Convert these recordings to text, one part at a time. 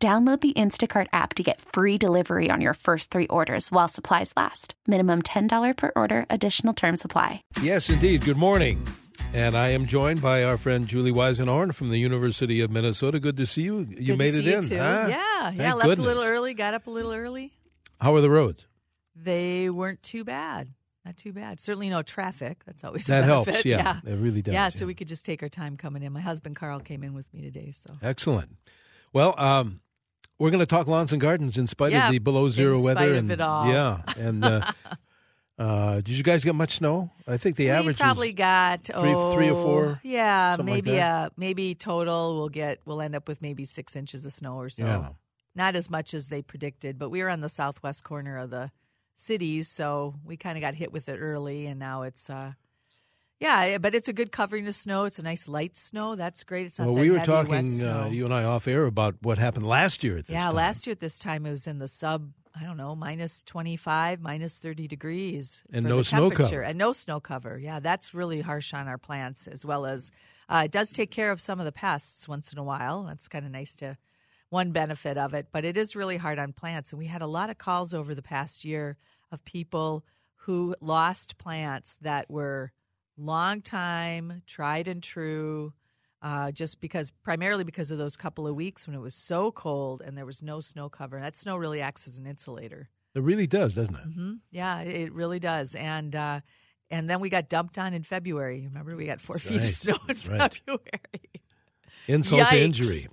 Download the Instacart app to get free delivery on your first three orders while supplies last. Minimum $10 per order, additional term supply. Yes, indeed. Good morning. And I am joined by our friend Julie Weisenhorn from the University of Minnesota. Good to see you. You Good made to it see in. Too. huh? Yeah, Thank yeah. Left goodness. a little early, got up a little early. How are the roads? They weren't too bad. Not too bad. Certainly no traffic. That's always That a helps. benefit. Yeah, it really does. Yeah, so we could just take our time coming in. My husband Carl came in with me today, so Excellent. Well, um, we're going to talk lawns and gardens in spite Yeah, of the below zero weather and it all. yeah. And uh, uh, did you guys get much snow? I think the we average probably got three- oh, three or four, Yeah, something like maybe uh maybe total we'll get we'll end up with maybe six inches of snow or so. Yeah. Not as much as they predicted, but we were on the southwest corner of the cities, so we kind of got hit with it early, and now it's uh yeah, but it's a good covering of snow. It's a nice light snow. That's great. It's not Well, that we were talking, uh, you and I, off air about what happened last year at this yeah, time. last year at this time it was in the sub, I don't know, minus 25, minus 30 degrees. And for no the snow temperature. cover. And no snow cover. Yeah, that's really harsh on our plants as well as uh, it does take care of some of the pests once in a while. That's kind of nice to, one benefit of it, but it is really hard on plants. And we had a lot of calls over the past year of people who lost plants that were long time, tried and true, uh, just because primarily because of those couple of weeks when it was so cold and there was no snow cover. That snow really acts as an insulator. It really does, doesn't it? hmm Yeah, it really does. And uh, and then we got dumped on in February. Remember, we got four That's feet of right. snow in That's right. February. Insult to injury.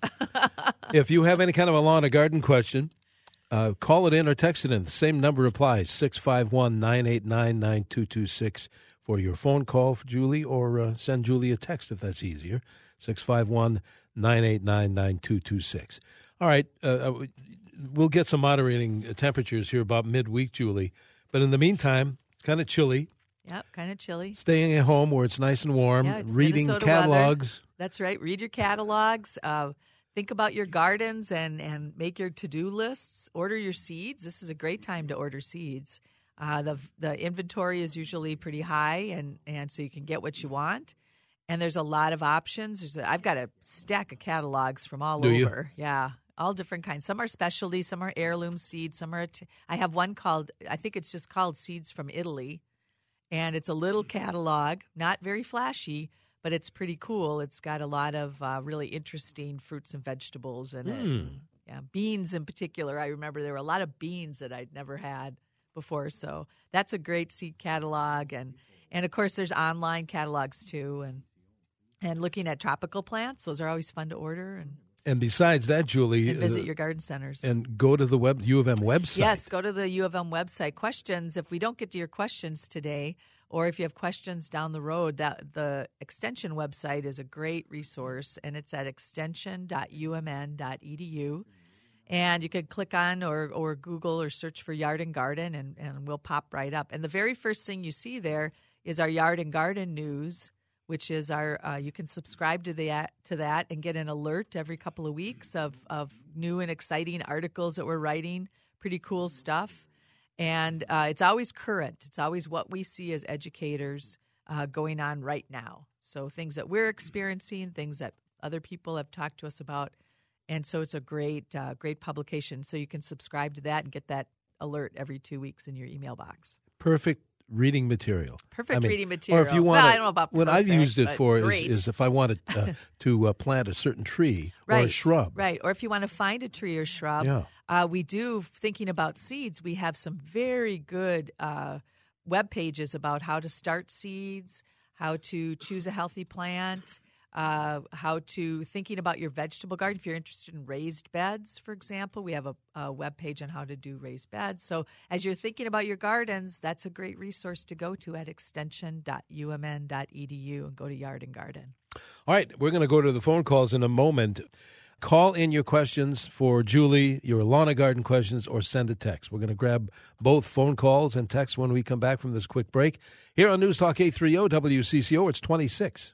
if you have any kind of a lawn or garden question, uh, call it in or text it in. The same number applies 651 989 9226 for your phone call for Julie, or uh, send Julie a text if that's easier. 651 989 9226. All right. Uh, uh, we'll get some moderating temperatures here about midweek, Julie. But in the meantime, it's kind of chilly. Yep, kind of chilly. Staying at home where it's nice and warm, Yeah, reading Minnesota weather. catalogs. That's right. Read your catalogs. Uh, think about your gardens and and make your to do lists. Order your seeds. This is a great time to order seeds. Uh, the the inventory is usually pretty high, and and so you can get what you want. And there's a lot of options. There's a, I've got a stack of catalogs from all Do you? over. Yeah, all different kinds. Some are specialty. Some are heirloom seeds. Some are. T- I have one called. I think it's just called Seeds from Italy and it's a little catalog, not very flashy, but it's pretty cool. It's got a lot of uh, really interesting fruits and vegetables in it. Yeah, beans in particular. I remember there were a lot of beans that I'd never had before, so that's a great seed catalog. And and of course, there's online catalogs too, and and looking at tropical plants. Those are always fun to order and, And besides that, Julie, and visit uh, your garden centers. and go to the web U of M website. Yes, go to the U of M website. Questions. If we don't get to your questions today, or if you have questions down the road, that the extension website is a great resource, and it's at extension.umn.edu. And you could click on or, or Google or search for Yard and Garden, and, and we'll pop right up. And the very first thing you see there is our Yard and Garden news, which is our uh, you can subscribe to the to that and get an alert every couple of weeks of of new and exciting articles that we're writing. Pretty cool stuff, and uh, it's always current. It's always what we see as educators uh, going on right now. So things that we're experiencing, things that other people have talked to us about, and so it's a great uh, great publication. So you can subscribe to that and get that alert every two weeks in your email box. Perfect reading material. Perfect I mean, reading material. Or if you Well, want, I don't know about what I've used it for is, is if I wanted uh, to uh, plant a certain tree or a shrub. Right. Or if you want to find a tree or shrub, Yeah. uh, we do, thinking about seeds, we have some very good uh, web pages about how to start seeds, how to choose a healthy plant, uh, how to thinking about your vegetable garden. If you're interested in raised beds, for example, we have a, a web page on how to do raised beds. So as you're thinking about your gardens, that's a great resource to go to at extension.umn.edu and go to Yard and Garden. All right, we're going to go to the phone calls in a moment. Call in your questions for Julie, your lawn and garden questions, or send a text. We're going to grab both phone calls and text when we come back from this quick break. Here on News Talk 830 WCCO, it's 26.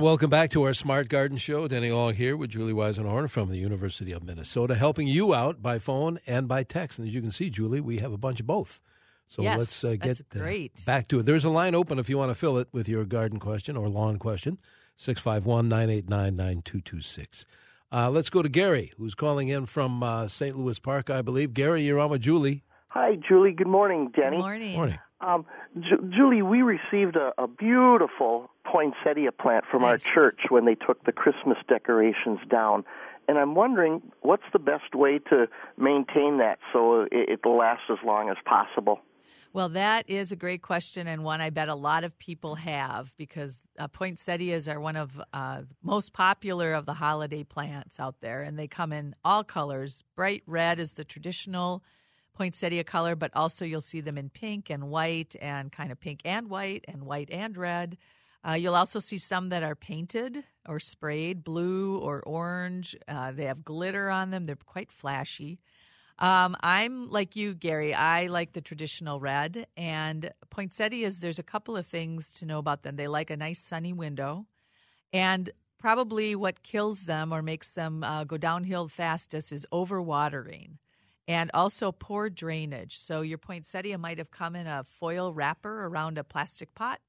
Welcome back to our Smart Garden Show. Denny Long here with Julie Weisenhorn from the University of Minnesota, helping you out by phone and by text. And as you can see, Julie, we have a bunch of both. So yes, let's uh, get uh, back to it. There's a line open if you want to fill it with your garden question or lawn question 651 989 9226. Uh, let's go to Gary, who's calling in from uh, St. Louis Park, I believe. Gary, you're on with Julie. Hi, Julie. Good morning, Denny. Good morning. Morning. Um, Ju- Julie, we received a, a beautiful poinsettia plant from Nice. our church when they took the Christmas decorations down. And I'm wondering, what's the best way to maintain that so it, it'll last as long as possible? Well, that is a great question and one I bet a lot of people have because uh, poinsettias are one of uh, most popular of the holiday plants out there, and they come in all colors. Bright red is the traditional poinsettia color, but also you'll see them in pink and white, and kind of pink and white, and white and red. Uh, you'll also see some that are painted or sprayed blue or orange. Uh, they have glitter on them. They're quite flashy. Um, I'm like you, Gary. I like the traditional red. And poinsettias, there's a couple of things to know about them. They like a nice sunny window. And probably what kills them or makes them uh, go downhill fastest is overwatering and also poor drainage. So your poinsettia might have come in a foil wrapper around a plastic pot.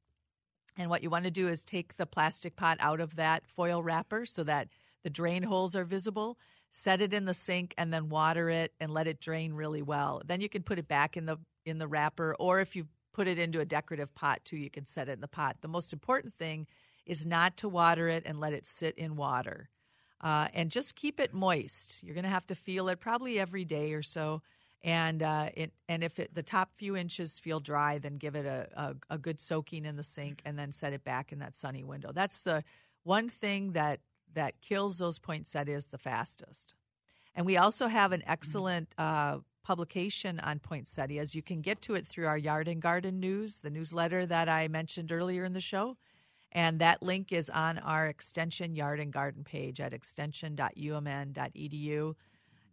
And what you want to do is take the plastic pot out of that foil wrapper so that the drain holes are visible. Set it in the sink and then water it and let it drain really well. Then you can put it back in the in the wrapper, or if you put it into a decorative pot too, you can set it in the pot. The most important thing is not to water it and let it sit in water, uh, and just keep it moist. You're going to have to feel it probably every day or so. And uh, it, and if it, the top few inches feel dry, then give it a, a, a good soaking in the sink, and then set it back in that sunny window. That's the one thing that that kills those poinsettias the fastest. And we also have an excellent uh, publication on poinsettias. You can get to it through our Yard and Garden News, the newsletter that I mentioned earlier in the show. And that link is on our Extension Yard and Garden page at extension.umn.edu.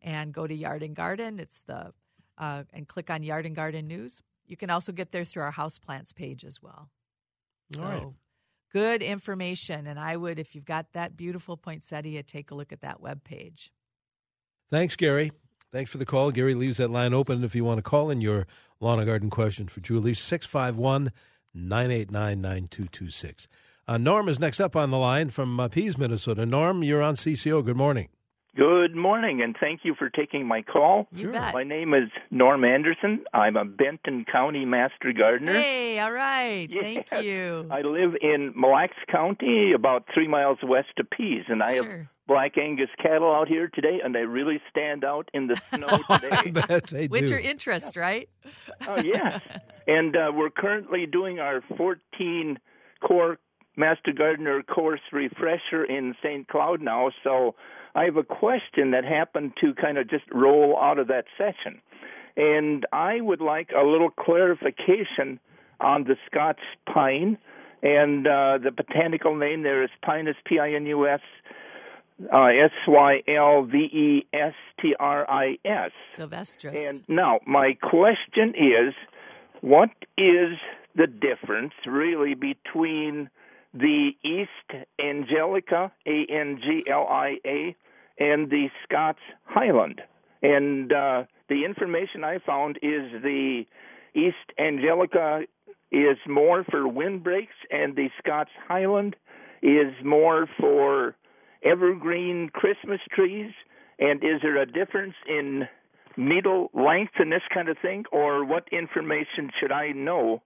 And go to Yard and Garden. It's the uh, and click on Yard and Garden News. You can also get there through our houseplants page as well. So right. good information. And I would, if you've got that beautiful poinsettia, take a look at that web page. Thanks, Gary. Thanks for the call. Gary leaves that line open if you want to call in your lawn and garden question for Julie, 651 989 9226. Uh, Norm is next up on the line from uh, Pease, Minnesota. Norm, you're on CCO. Good morning. Good morning, and thank you for taking my call. You Sure. bet. My name is Norm Anderson. I'm a Benton County Master Gardener. Hey, all right. Yes. Thank you. I live in Mille Lacs County, about three miles west of Pease, and I have black Angus cattle out here today, and they really stand out in the snow today. bet they Winter do. interest, right? oh, yes. And uh, we're currently doing our 14 core Master Gardener course refresher in St. Cloud now, so I have a question that happened to kind of just roll out of that session. And I would like a little clarification on the Scotch pine. And uh, the botanical name there is Pinus, P I N U S uh, S Y L V E S T R I S. Sylvestris. And now, my question is what is the difference really between the East Anglia, A N G L I A, and the Scots Highland? And uh, the information I found is the East Anglia is more for windbreaks, and the Scots Highland is more for evergreen Christmas trees. And is there a difference in needle length and this kind of thing, or what information should I know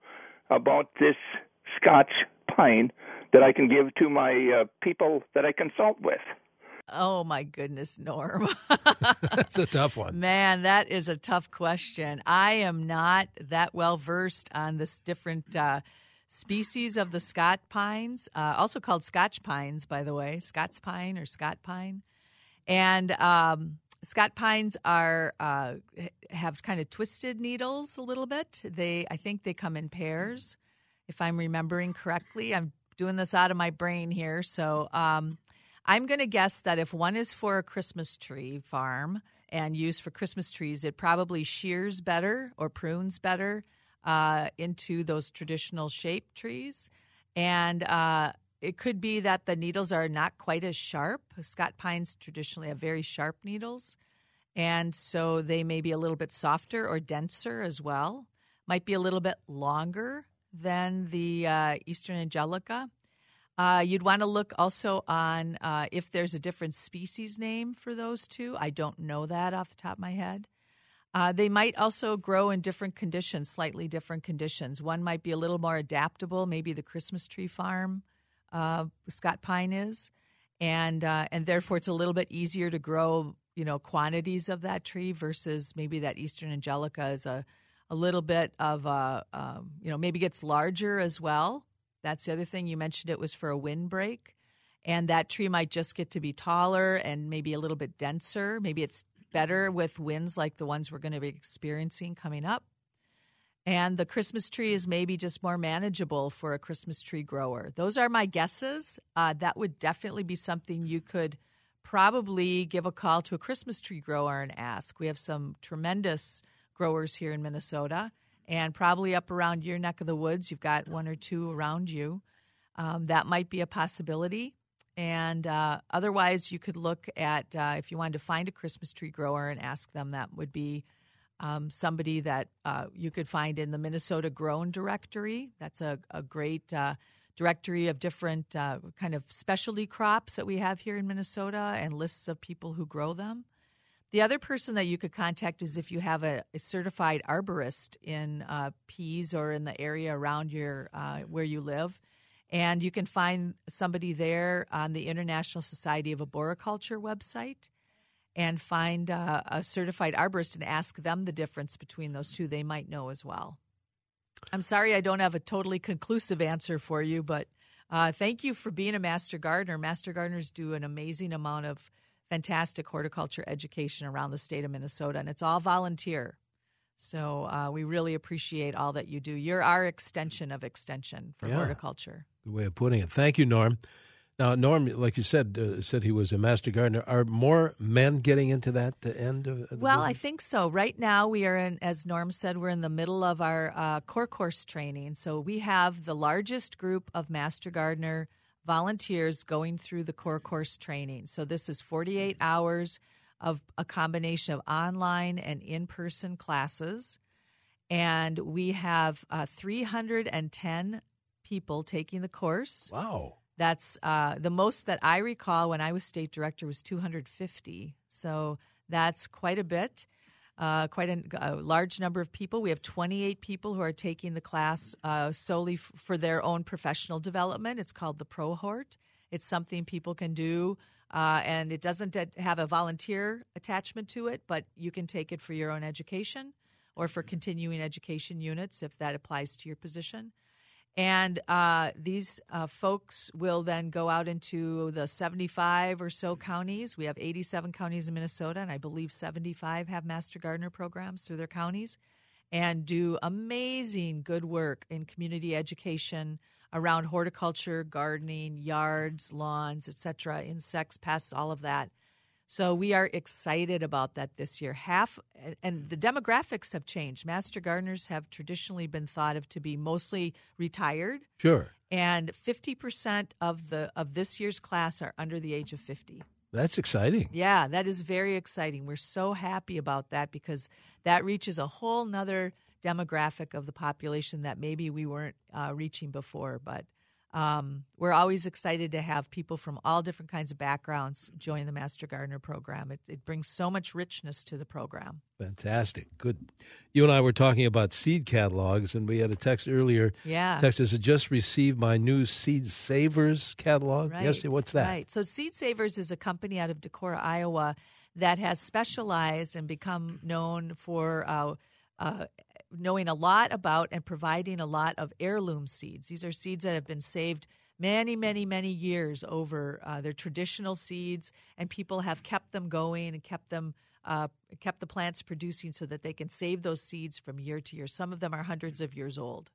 about this Scotch pine that I can give to my uh, people that I consult with? oh, my goodness, Norm. That's a tough one. Man, that is a tough question. I am not that well versed on this different uh, species of the Scott pines, uh, also called Scotch pines, by the way, Scots pine or Scott pine. And um, Scott pines are uh, have kind of twisted needles a little bit. They, I think, they come in pairs, if I'm remembering correctly. I'm doing this out of my brain here, so um, I'm going to guess that if one is for a Christmas tree farm and used for Christmas trees, it probably shears better or prunes better uh, into those traditional shaped trees. And uh, it could be that the needles are not quite as sharp. Scott pines traditionally have very sharp needles. And so they may be a little bit softer or denser as well. Might be a little bit longer than the uh, Eastern Anglia. Uh, you'd want to look also on uh, if there's a different species name for those two. I don't know that off the top of my head. Uh, they might also grow in different conditions, slightly different conditions. One might be a little more adaptable, maybe the Christmas tree farm uh, Scott pine is, and uh, and therefore it's a little bit easier to grow, you know, quantities of that tree versus maybe that Eastern Anglia is a a little bit of a, um, you know, maybe gets larger as well that's the other thing you mentioned. It was for a windbreak, and that tree might just get to be taller and maybe a little bit denser. Maybe it's better with winds like the ones we're going to be experiencing coming up. And the Christmas tree is maybe just more manageable for a Christmas tree grower. Those are my guesses. Uh, that would definitely be something you could probably give a call to a Christmas tree grower and ask. We have some tremendous growers here in Minnesota and probably up around your neck of the woods, you've got one or two around you. Um, that might be a possibility. And uh, otherwise, you could look at uh, if you wanted to find a Christmas tree grower and ask them, that would be um, somebody that uh, you could find in the Minnesota Grown Directory. That's a, a great uh, directory of different uh, kind of specialty crops that we have here in Minnesota and lists of people who grow them. The other person that you could contact is if you have a, a certified arborist in uh, Pease or in the area around your uh, where you live, and you can find somebody there on the International Society of Arboriculture website, and find uh, a certified arborist and ask them the difference between those two. They might know as well. I'm sorry I don't have a totally conclusive answer for you, but uh, thank you for being a master gardener. Master gardeners do an amazing amount of fantastic horticulture education around the state of Minnesota, and it's all volunteer. So uh, we really appreciate all that you do. You're our extension of extension for yeah. horticulture. Good way of putting it. Thank you, Norm. Now, Norm, like you said, uh, said he was a master gardener. Are more men getting into that end of? of well, business? I think so. Right now, we are in, as Norm said, we're in the middle of our uh, core course training. So we have the largest group of master gardener volunteers going through the core course training. So this is 48 hours of a combination of online and in person classes. And we have uh, 310 people taking the course. Wow. That's uh, the most that I recall when I was state director was 250. So that's quite a bit uh, quite a, a, large number of people. We have 28 people who are taking the class uh, solely f- for their own professional development. It's called the ProHort. It's something people can do, uh, and it doesn't have a volunteer attachment to it, but you can take it for your own education or for continuing education units if that applies to your position. And uh, these uh, folks will then go out into the 75 or so counties. We have 87 counties in Minnesota, and I believe 75 have Master Gardener programs through their counties, and do amazing good work in community education around horticulture, gardening, yards, lawns, etc., insects, pests, all of that. So we are excited about that this year. Half and the demographics have changed. Master gardeners have traditionally been thought of to be mostly retired. Sure. And 50% of the of this year's class are under the age of 50. That's exciting. Yeah, that is very exciting. We're so happy about that because that reaches a whole nother demographic of the population that maybe we weren't uh, reaching before. But um, we're always excited to have people from all different kinds of backgrounds join the Master Gardener program. It, it, brings so much richness to the program. Fantastic. Good. You and I were talking about seed catalogs, and we had a text earlier. Yeah. Text us, just received my new Seed Savers catalog. Right. Yesterday. What's that? Right. So, Seed Savers is a company out of Decorah, Iowa that has specialized and become known for. Uh, uh, knowing a lot about and providing a lot of heirloom seeds. These are seeds that have been saved many, many, many years over. Uh, they're traditional seeds, and people have kept them going and kept them. Uh, kept the plants producing so that they can save those seeds from year to year. Some of them are hundreds of years old.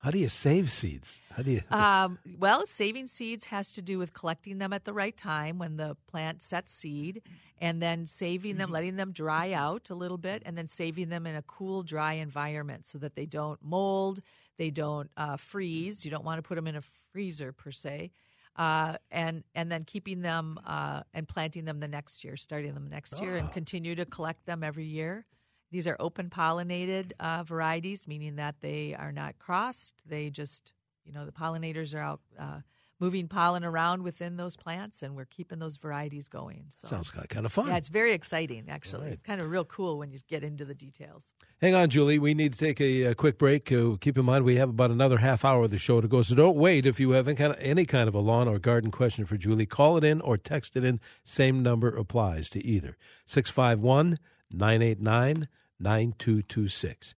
How do you save seeds? How do you? Um, well, saving seeds has to do with collecting them at the right time when the plant sets seed, and then saving them, letting them dry out a little bit, and then saving them in a cool, dry environment so that they don't mold, they don't uh, freeze. You don't want to put them in a freezer per se. Uh, and and then keeping them uh, and planting them the next year, starting them next year, and continue to collect them every year. These are open pollinated uh, varieties, meaning that they are not crossed. They just, you know, the pollinators are out uh, moving pollen around within those plants, and we're keeping those varieties going. So, Sounds kind of, kind of fun. yeah, it's very exciting, actually. Right. It's kind of real cool when you get into the details. Hang on, Julie. We need to take a, a quick break. Uh, keep in mind we have about another half hour of the show to go, so don't wait. If you have any kind of, any kind of a lawn or garden question for Julie, call it in or text it in. Same number applies to either 651 989 9226.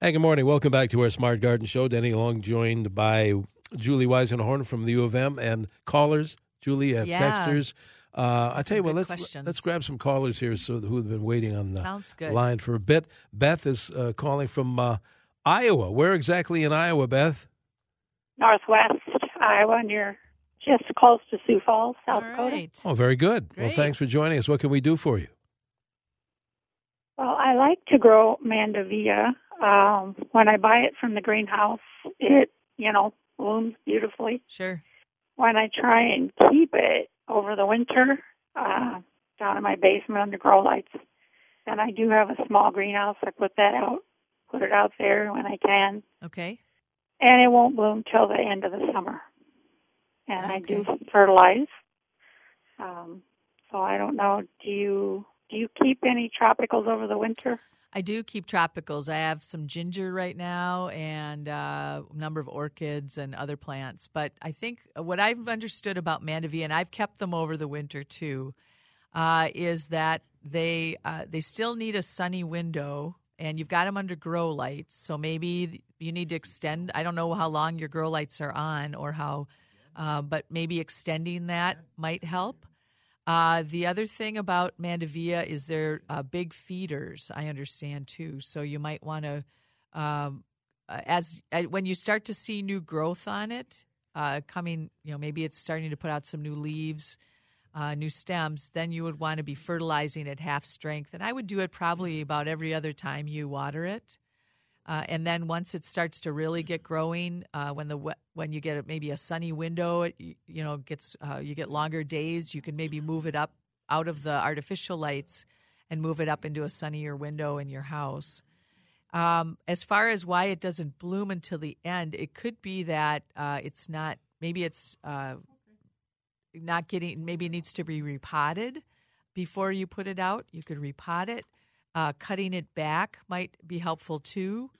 Hey, good morning. Welcome back to our Smart Garden Show. Denny Long joined by Julie Weisenhorn from the U of M and callers. Julie, have Yeah. texters. Uh, I tell you what, let's questions. let's grab some callers here so who have been waiting on the line for a bit. Beth is uh, calling from uh, Iowa. Where exactly in Iowa, Beth? northwest Iowa, near just close to Sioux Falls, South All Dakota. right. Oh, very good. Well, thanks for joining us. What can we do for you? Well, I like to grow mandevilla. Um, when I buy it from the greenhouse, it you know blooms beautifully. Sure. When I try and keep it over the winter, uh, down in my basement under grow lights, and I do have a small greenhouse. I put that out, put it out there when I can, Okay. and it won't bloom till the end of the summer. And I do fertilize. Um, so I don't know. Do you do you keep any tropicals over the winter? I do keep tropicals. I have some ginger right now and uh, a number of orchids and other plants. But I think what I've understood about Mandevilla, and I've kept them over the winter too, uh, is that they uh, they still need a sunny window, and you've got them under grow lights. So maybe you need to extend. I don't know how long your grow lights are on or how, uh, but maybe extending that might help. Uh, the other thing about Mandevilla is they're uh, big feeders. I understand too, so you might want to, um, uh, as uh, when you start to see new growth on it uh, coming, you know, maybe it's starting to put out some new leaves, uh, new stems. Then you would want to be fertilizing at half strength, and I would do it probably about every other time you water it. Uh, and then once it starts to really get growing, uh, when the when you get maybe a sunny window, it, you, know gets uh, you get longer days. You can maybe move it up out of the artificial lights and move it up into a sunnier window in your house. Um, as far as why it doesn't bloom until the end, it could be that uh, it's not. Maybe it's uh, not getting. Maybe it needs to be repotted before you put it out. You could repot it. Uh, cutting it back might be helpful too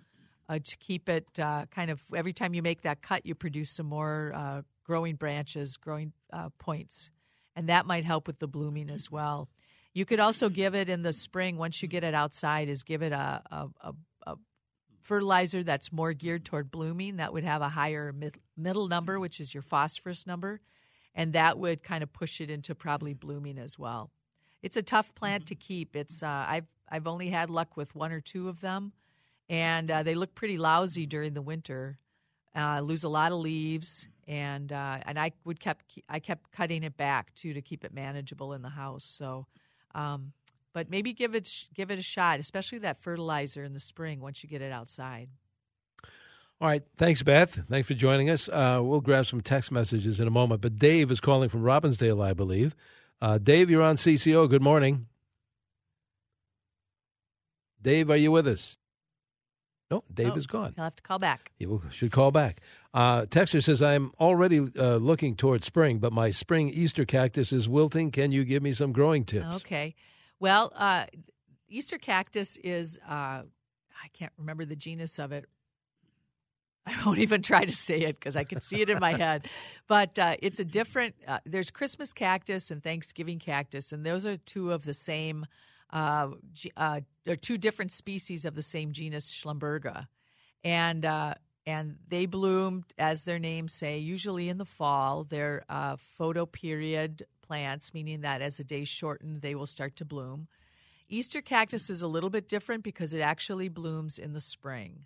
uh, to keep it uh, kind of every time you make that cut, you produce some more uh, growing branches, growing uh, points, and that might help with the blooming as well. You could also give it in the spring once you get it outside. Is give it a, a, a, a fertilizer that's more geared toward blooming. That would have a higher mid, middle number, which is your phosphorus number, and that would kind of push it into probably blooming as well. It's a tough plant to keep. It's uh, I've I've only had luck with one or two of them, and uh, they look pretty lousy during the winter. Uh, lose a lot of leaves, and uh, and I would kept I kept cutting it back too to keep it manageable in the house. So, um, but maybe give it give it a shot, especially that fertilizer in the spring once you get it outside. All right. Thanks, Beth. Thanks for joining us. Uh, we'll grab some text messages in a moment. But Dave is calling from Robbinsdale, I believe. Uh, Dave, you're on CCO. Good morning. Dave, are you with us? No, Dave Oh, is gone. You'll have to call back. He will- should call back. Uh, Texter says, I'm already uh, looking towards spring, but my spring Easter cactus is wilting. Can you give me some growing tips? Okay. Well, uh, Easter cactus is, uh, I can't remember the genus of it. I won't even try to say it because I can see it in my head. But uh, it's a different, uh, there's Christmas cactus and Thanksgiving cactus, and those are two of the same, uh, uh, they're two different species of the same genus Schlumbergera. And, uh, and they bloom, as their names say, usually in the fall. They're uh, photoperiod plants, meaning that as the days shorten, they will start to bloom. Easter cactus is a little bit different because it actually blooms in the spring.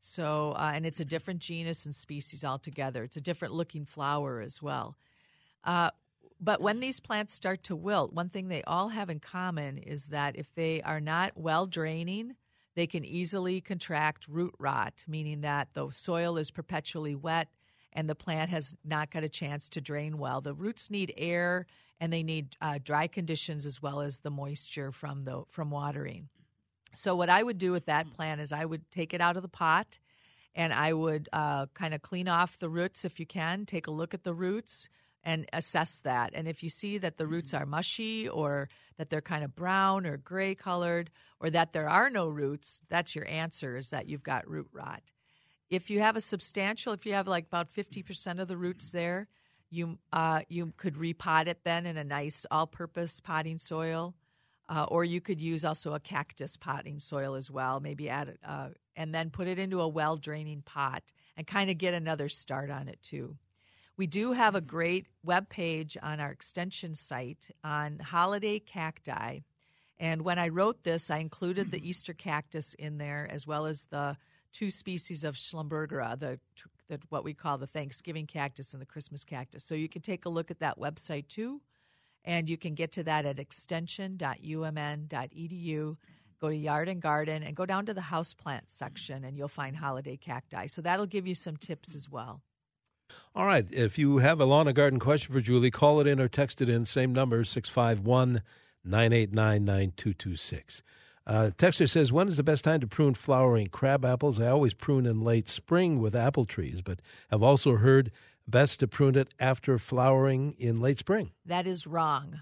So, uh, and it's a different genus and species altogether. It's a different looking flower as well. Uh, but when these plants start to wilt, one thing they all have in common is that if they are not well draining, they can easily contract root rot, meaning that the soil is perpetually wet and the plant has not got a chance to drain well. The roots need air and they need uh, dry conditions as well as the moisture from the from watering. So what I would do with that plant is I would take it out of the pot and I would uh, kind of clean off the roots if you can. Take a look at the roots and assess that. And if you see that the roots are mushy or that they're kind of brown or gray colored or that there are no roots, that's your answer is that you've got root rot. If you have a substantial, if you have like about 50% of the roots there, you uh, you could repot it then in a nice all-purpose potting soil, uh, or you could use also a cactus potting soil as well. Maybe add it, uh, and then put it into a well-draining pot and kind of get another start on it too. We do have a great web page on our extension site on holiday cacti. And when I wrote this, I included the mm-hmm. Easter cactus in there as well as the two species of Schlumbergera, the, the what we call the Thanksgiving cactus and the Christmas cactus. So you can take a look at that website too, and you can get to that at extension.umn.edu. Go to Yard and Garden and go down to the houseplant section, and you'll find holiday cacti. So that'll give you some tips as well. All right. If you have a lawn and garden question for Julie, call it in or text it in. Same number, 651 989 9226. Uh, Texter says, When is the best time to prune flowering crab apples? I always prune in late spring with apple trees, but have also heard best to prune it after flowering in late spring. That is wrong.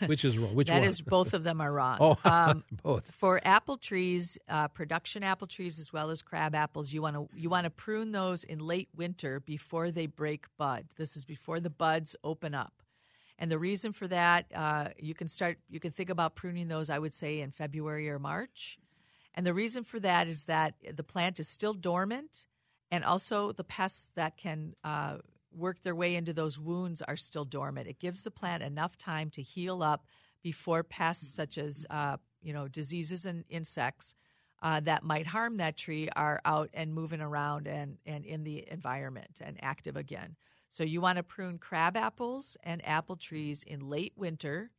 Which is wrong? Which That one? is both of them are wrong. Oh, Um, both. for apple trees, uh, production apple trees as well as crab apples, you want to you want to prune those in late winter before they break bud. This is before the buds open up, and the reason for that, uh, you can start you can think about pruning those. I would say in February or March, and the reason for that is that the plant is still dormant, and also the pests that can uh, work their way into those wounds are still dormant. It gives the plant enough time to heal up before pests such as uh, you know diseases and insects uh, that might harm that tree are out and moving around and, and in the environment and active again. So you want to prune crab apples and apple trees in late winter,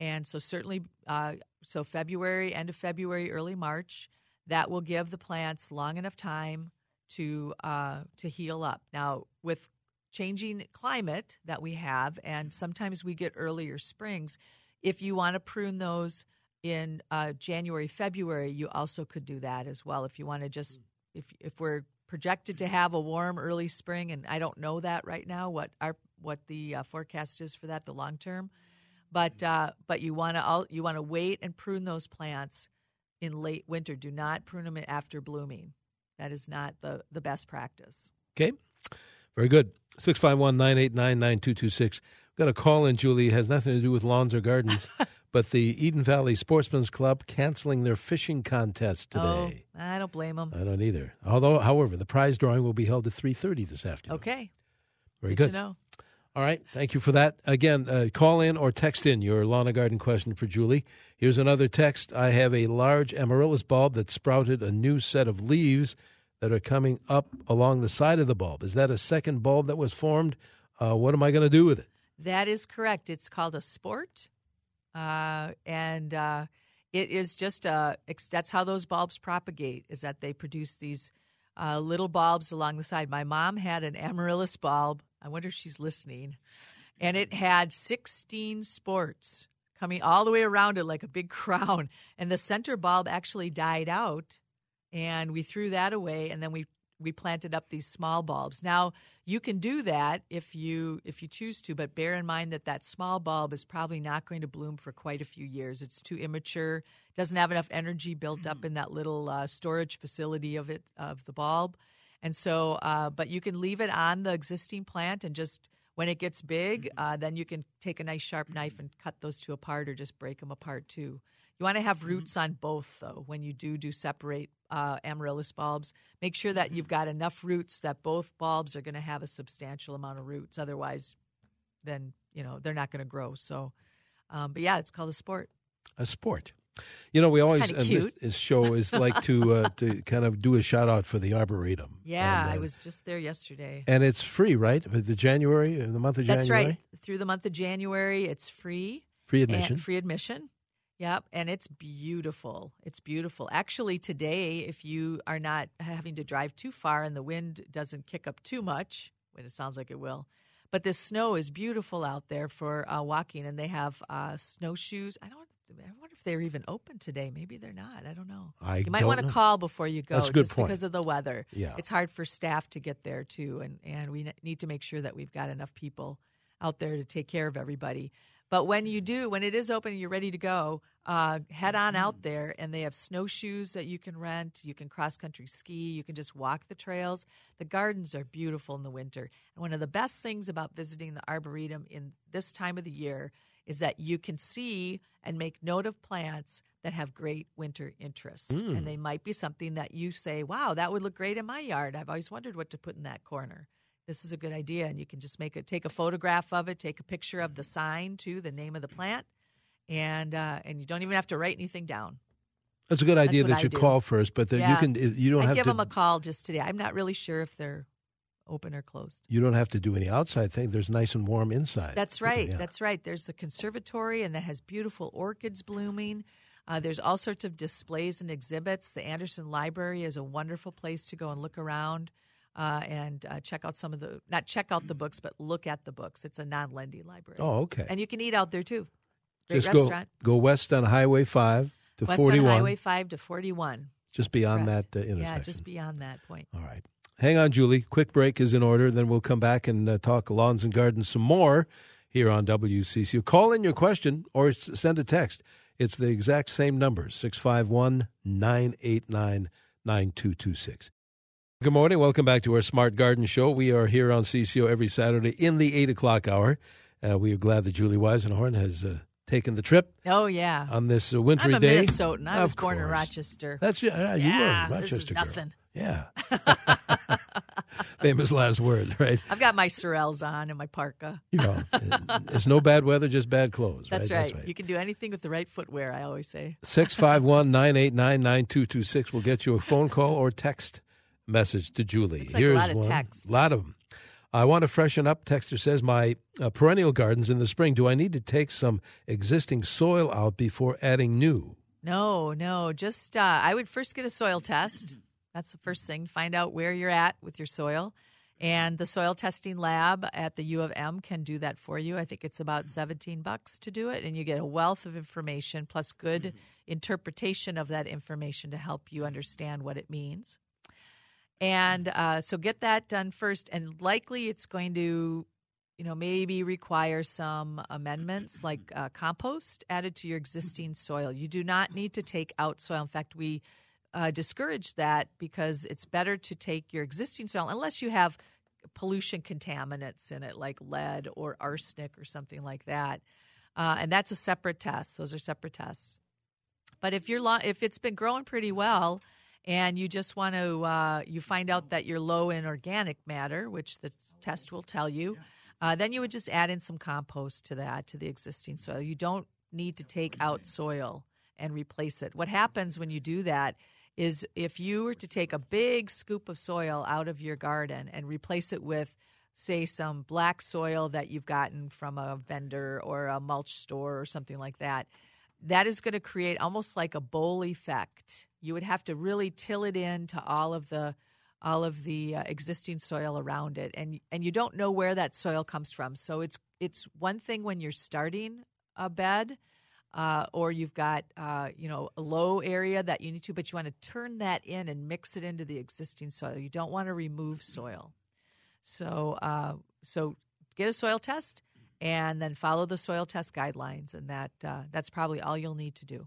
and so certainly uh, so February, end of February, early March. That will give the plants long enough time to uh, to heal up. Now with changing climate that we have, and sometimes we get earlier springs. If you want to prune those in uh, January, February, you also could do that as well. If you want to just, if if we're projected to have a warm early spring, and I don't know that right now what our what the uh, forecast is for that the long term, but uh, but you want to you want to wait and prune those plants in late winter. Do not prune them after blooming. That is not the the best practice. Okay. Very good. 651 989 9226. Got a call in, Julie. It has nothing to do with lawns or gardens, but the Eden Valley Sportsman's Club canceling their fishing contest today. Oh, I don't blame them. I don't either. Although, however, the prize drawing will be held at 3.30 this afternoon. Okay. Very good good. to know. All right. Thank you for that. Again, uh, call in or text in your lawn and garden question for Julie. Here's another text. I have a large amaryllis bulb that sprouted a new set of leaves that are coming up along the side of the bulb. Is that a second bulb that was formed? Uh, what am I going to do with it? That is correct. It's called a sport, uh, and uh, it is just a. That's how those bulbs propagate. Is that they produce these uh, little bulbs along the side. My mom had an amaryllis bulb. I wonder if she's listening, and it had sixteen sports coming all the way around it like a big crown. And the center bulb actually died out, and we threw that away, and then we we planted up these small bulbs. Now you can do that if you if you choose to, but bear in mind that that small bulb is probably not going to bloom for quite a few years. It's too immature, doesn't have enough energy built up in that little uh, storage facility of it of the bulb, and so. Uh, but you can leave it on the existing plant and just when it gets big, uh, then you can take a nice sharp knife and cut those two apart or just break them apart too. You want to have roots on both, though, when you do do separate uh, amaryllis bulbs. Make sure that you've got enough roots that both bulbs are going to have a substantial amount of roots. Otherwise, then you know they're not going to grow. So, um, but yeah, it's called a sport. A sport. You know, we always Kinda on this, this show is like to uh, to kind of do a shout out for the arboretum. Yeah, and, I uh, was just there yesterday. and it's free, right? The January, the month of That's January, That's right. Through the month of January, it's free. free and- admission. free admission. Yep, and it's beautiful. It's beautiful. Actually, today, if you are not having to drive too far and the wind doesn't kick up too much, when it sounds like it will, but the snow is beautiful out there for uh, walking, and they have uh, snowshoes. I don't. I wonder if they're even open today. Maybe they're not. I don't know. I you might want to call before you go, That's a good just point. because of the weather. Yeah. it's hard for staff to get there too, and and we need to make sure that we've got enough people out there to take care of everybody. But when you do, when it is open and you're ready to go, uh, head on out there, and they have snowshoes that you can rent. You can cross country ski. You can just walk the trails. The gardens are beautiful in the winter. And one of the best things about visiting the arboretum in this time of the year is that you can see and make note of plants that have great winter interest. And they might be something that you say, wow, that would look great in my yard. I've always wondered what to put in that corner this is a good idea and you can just make it take a photograph of it take a picture of the sign too the name of the plant and uh, and you don't even have to write anything down That's a good idea that I you do. call first, but that you can you don't i have give to give them a call just today i'm not really sure if they're open or closed you don't have to do any outside thing. There's nice and warm inside. That's right. Yeah. That's right. There's a conservatory and that has beautiful orchids blooming. Uh, there's all sorts of displays and exhibits. The Anderson Library is a wonderful place to go and look around uh, and uh, check out some of the not check out the books, but look at the books. It's a non-lending library. Oh, okay. And you can eat out there too. Great Just restaurant. go go west on Highway Five to West forty on. Highway 5 to 41. just beyond correct. that uh, intersection. Yeah, just beyond that point. All right. Hang on, Julie. Quick break is in order. Then we'll come back and uh, talk lawns and gardens some more here on WCCO. Call in your question or s- send a text. It's the exact same number 651 989 9226. Good morning. Welcome back to our Smart Garden Show. We are here on CCO every Saturday in the 8 o'clock hour. Uh, we are glad that Julie Weisenhorn has uh, taken the trip Oh, yeah. on this uh, wintry I'm a day. Minnesotan. I Of was born in. Rochester. That's yeah, you Yeah, were Rochester is girl. nothing. Yeah. Famous last word, right? I've got my Sorels on and my parka. You know, it's no bad weather, just bad clothes. That's right. right. You can do anything with the right footwear, I always say. 651 989 9226 will get you a phone call or text message to Julie. Looks like a lot of one. texts. A lot of them. I want to freshen up. Texter says, My uh, perennial gardens in the spring, do I need to take some existing soil out before adding new? No, no. Just uh, I would first get a soil test. That's the first thing. Find out where you're at with your soil. And the soil testing lab at the U of M can do that for you. I think it's about 17 bucks to do it and you get a wealth of information plus good interpretation of that information to help you understand what it means. And uh, so get that done first and likely it's going to you know, maybe require some amendments like uh, compost added to your existing soil. You do not need to take out soil. In fact, we uh, discourage that because it's better to take your existing soil unless you have pollution contaminants in it, like lead or arsenic or something like that. Uh, and that's a separate test. Those are separate tests. But if you're lo- if it's been growing pretty well, and you just want to uh, you find out that you're low in organic matter, which the test will tell you, uh, then you would just add in some compost to that to the existing soil. You don't need to take out soil and replace it. What happens when you do that is if you were to take a big scoop of soil out of your garden and replace it with say some black soil that you've gotten from a vendor or a mulch store or something like that that is going to create almost like a bowl effect. You would have to really till it into all of the all of the uh, existing soil around it, and and you don't know where that soil comes from. So it's it's one thing when you're starting a bed, uh, or you've got uh, you know a low area that you need to, but you want to turn that in and mix it into the existing soil. You don't want to remove soil. So uh, so get a soil test and then follow the soil test guidelines, and that uh, that's probably all you'll need to do.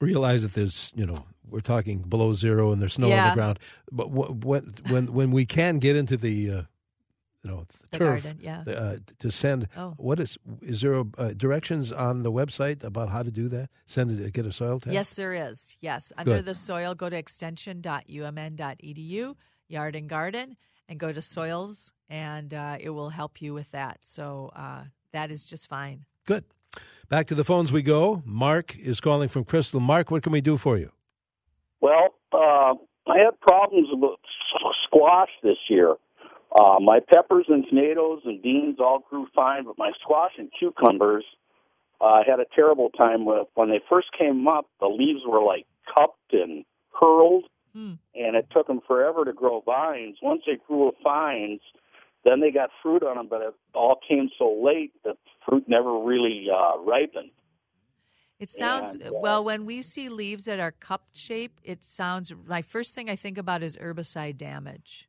Realize that there's, you know, we're talking below zero and there's snow on the ground. But wh- when when when we can get into the, uh, you know, The turf, garden, yeah. uh, to send. Oh. What is is there a, uh, directions on the website about how to do that? Send it, get a soil test. Yes, there is. Yes, under Good. the soil, go to extension.umn.edu, yard and garden, and go to soils, and uh, it will help you with that. So uh, that is just fine. Good. Back to the phones we go. Mark is calling from Crystal. Mark, what can we do for you? Well, uh, I had problems with squash this year. Uh, my peppers and tomatoes and beans all grew fine, but my squash and cucumbers uh, had a terrible time with. When they first came up, the leaves were like cupped and curled, Hmm. and it took them forever to grow vines. Once they grew vines, then they got fruit on them, but it all came so late that fruit never really uh, ripened. It sounds And, uh, well when we see leaves that are cupped shape. It sounds my first thing I think about is herbicide damage.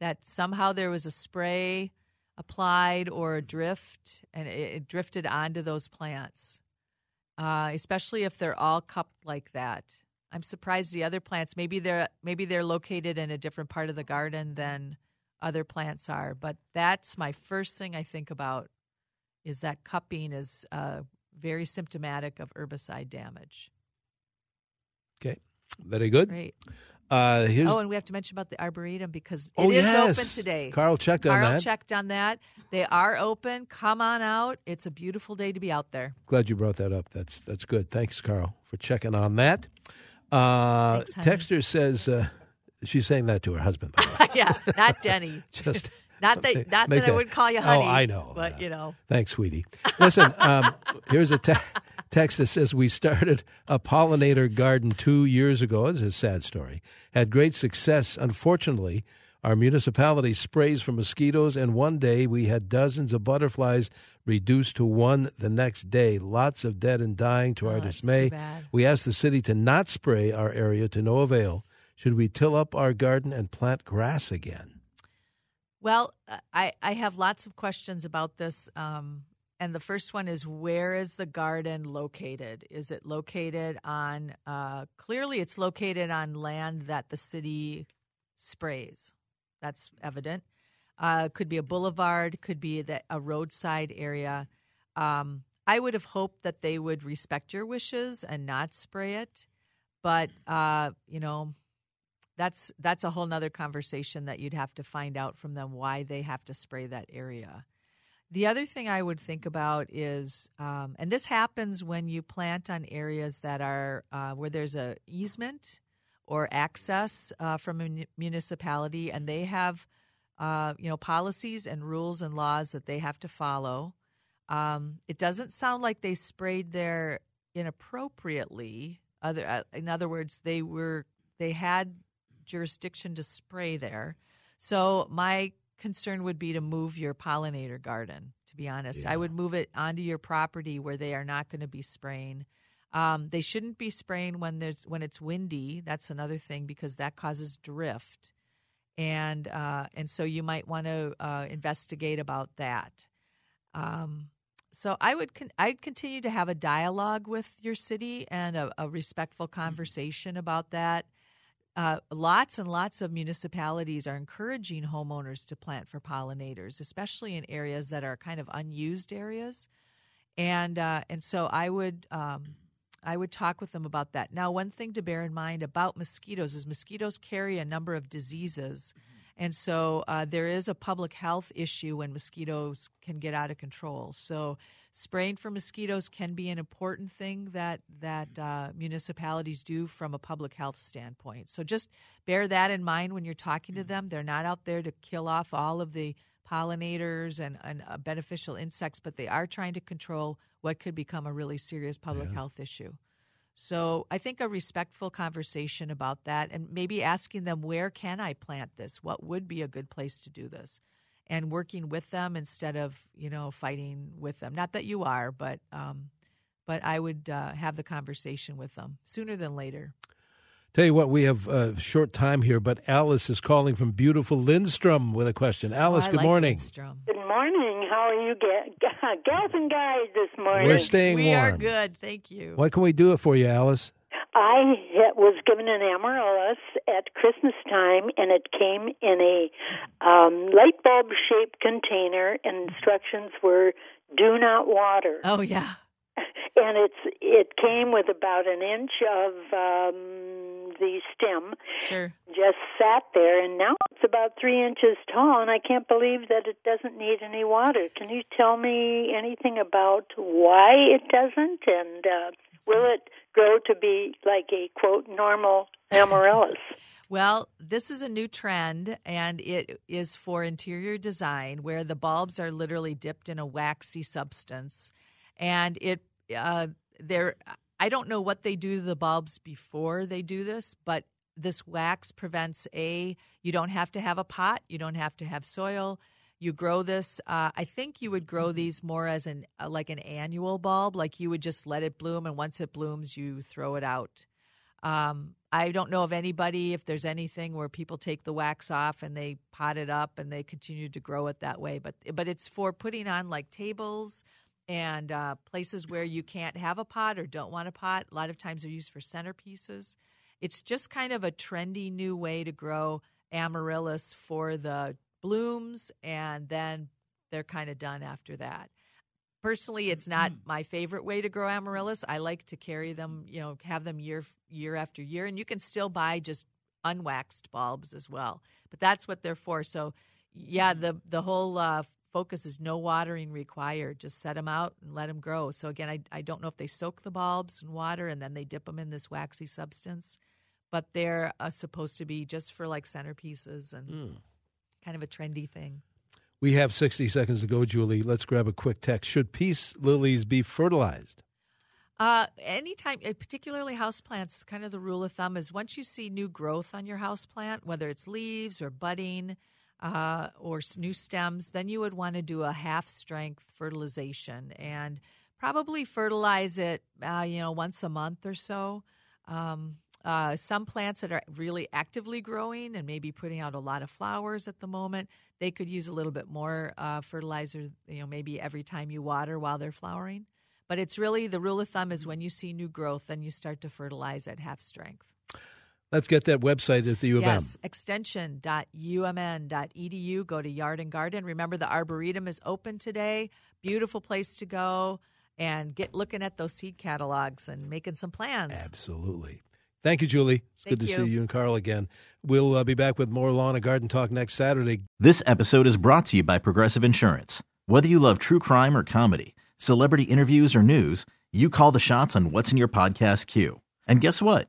That somehow there was a spray applied or a drift, and it, it drifted onto those plants. Uh, especially if they're all cupped like that. I'm surprised the other plants maybe they're maybe they're located in a different part of the garden than other plants are. But that's my first thing I think about is that cupping is uh, very symptomatic of herbicide damage. Okay. Very good. Great. Uh, here's, Oh, and we have to mention about the arboretum because it Oh, is yes. open today. Carl checked on that. Carl checked on that. They are open. Come on out. It's a beautiful day to be out there. Glad you brought that up. That's that's good. Thanks, Carl, for checking on that. Uh, Thanks. Texter says uh, she's saying that to her husband. By the way. yeah, not Denny. Just Not that. Not make that I would call you Oh, honey. I know. But Yeah. you know. Thanks, sweetie. Listen, um, here's a te- text that says we started a pollinator garden two years ago. This is a sad story. Had great success. Unfortunately, our municipality sprays for mosquitoes, and one day we had dozens of butterflies reduced to one the next day. Lots of dead and dying to Oh, our dismay. We asked the city to not spray our area to no avail. Should we till up our garden and plant grass again? Well, uh, I, I have lots of questions about this. Um, and the first one is where is the garden located? Is it located on, uh, clearly, it's located on land that the city sprays. That's evident. Uh, could be a boulevard, could be the, a roadside area. Um, I would have hoped that they would respect your wishes and not spray it. But, uh, you know, that's that's a whole nother conversation that you'd have to find out from them why they have to spray that area. The other thing I would think about is, um, and this happens when you plant on areas that are uh, where there's a easement or access uh, from a mun- municipality, and they have, uh, you know, policies and rules and laws that they have to follow. Um, it doesn't sound like they sprayed there inappropriately. Other, uh, in other words, they were they had jurisdiction to spray there. So my concern would be to move your pollinator garden. To be honest, I would move it onto your property where they are not going to be spraying. Um, they shouldn't be spraying when there's when it's windy. That's another thing because that causes drift, and uh, and so you might want to uh, investigate about that. Um, so I would con- I'd continue to have a dialogue with your city and a, a respectful conversation about that. Uh, lots and lots of municipalities are encouraging homeowners to plant for pollinators, especially in areas that are kind of unused areas, and uh, and so I would um, I would talk with them about that. Now, one thing to bear in mind about mosquitoes is mosquitoes carry a number of diseases, and so uh, there is a public health issue when mosquitoes can get out of control. So spraying for mosquitoes can be an important thing that that uh, municipalities do from a public health standpoint. So just bear that in mind when you're talking to them. They're not out there to kill off all of the pollinators and, and uh, beneficial insects, but they are trying to control what could become a really serious public health issue. So I think a respectful conversation about that and maybe asking them where can I plant this? What would be a good place to do this? And working with them instead of, you know, fighting with them. Not that you are, but um, but I would uh, have the conversation with them sooner than later. Tell you what, we have a short time here, but Alice is calling from beautiful Lindstrom with a question. Alice, Oh, good like morning. Good morning. How are you, ga- gals and guys, this morning? We're staying We warm. are good, thank you. What can we do it for you, Alice? I was given an amaryllis at Christmas time, and it came in a um, light bulb shaped container. And instructions were "Do not water." Oh yeah, and it's it came with about an inch of um, the stem. sure. Just sat there, and now it's about three inches tall, and I can't believe that it doesn't need any water. Can you tell me anything about why it doesn't, and uh, will it grow to be like a quote normal amaryllis? Well, this is a new trend, and it is for interior design where the bulbs are literally dipped in a waxy substance, and it uh, there. I don't know what they do to the bulbs before they do this, but this wax prevents a. You don't have to have a pot. You don't have to have soil. You grow this. Uh, I think you would grow these more as an uh, like an annual bulb. Like you would just let it bloom, and once it blooms, you throw it out. Um, I don't know of anybody if there's anything where people take the wax off and they pot it up and they continue to grow it that way. But but it's for putting on like tables and uh, places where you can't have a pot or don't want a pot. A lot of times they're used for centerpieces. It's just kind of a trendy new way to grow amaryllis for the blooms, and then they're kind of done after that. Personally, it's not Mm-hmm. my favorite way to grow amaryllis. I like to carry them, you know, have them year year after year, and you can still buy just unwaxed bulbs as well. But that's what they're for. So, yeah, the the whole uh, focus is no watering required. Just set them out and let them grow. So again, I I don't know if they soak the bulbs in water and then they dip them in this waxy substance, but they're uh, supposed to be just for like centerpieces and kind of a trendy thing. We have 60 seconds to go, Julie. Let's grab a quick text. Should peace lilies be fertilized? Uh, anytime, uh, particularly houseplants, kind of the rule of thumb is once you see new growth on your houseplant, whether it's leaves or budding uh, or new stems, then you would want to do a half strength fertilization and probably fertilize it, uh, you know, once a month or so. Um, uh, some plants that are really actively growing and maybe putting out a lot of flowers at the moment, they could use a little bit more uh, fertilizer, you know, maybe every time you water while they're flowering. But it's really the rule of thumb is when you see new growth, then you start to fertilize at half strength. Let's get that website at the U of Yes, extension.umn.edu. Go to Yard and Garden. Remember, the Arboretum is open today. Beautiful place to go and get looking at those seed catalogs and making some plans. Absolutely. Thank you, Julie. It's good to you. see you and Carl again. We'll uh, be back with more Lawn and Garden Talk next Saturday. This episode is brought to you by Progressive Insurance. Whether you love true crime or comedy, celebrity interviews or news, you call the shots on what's in your podcast queue. And guess what?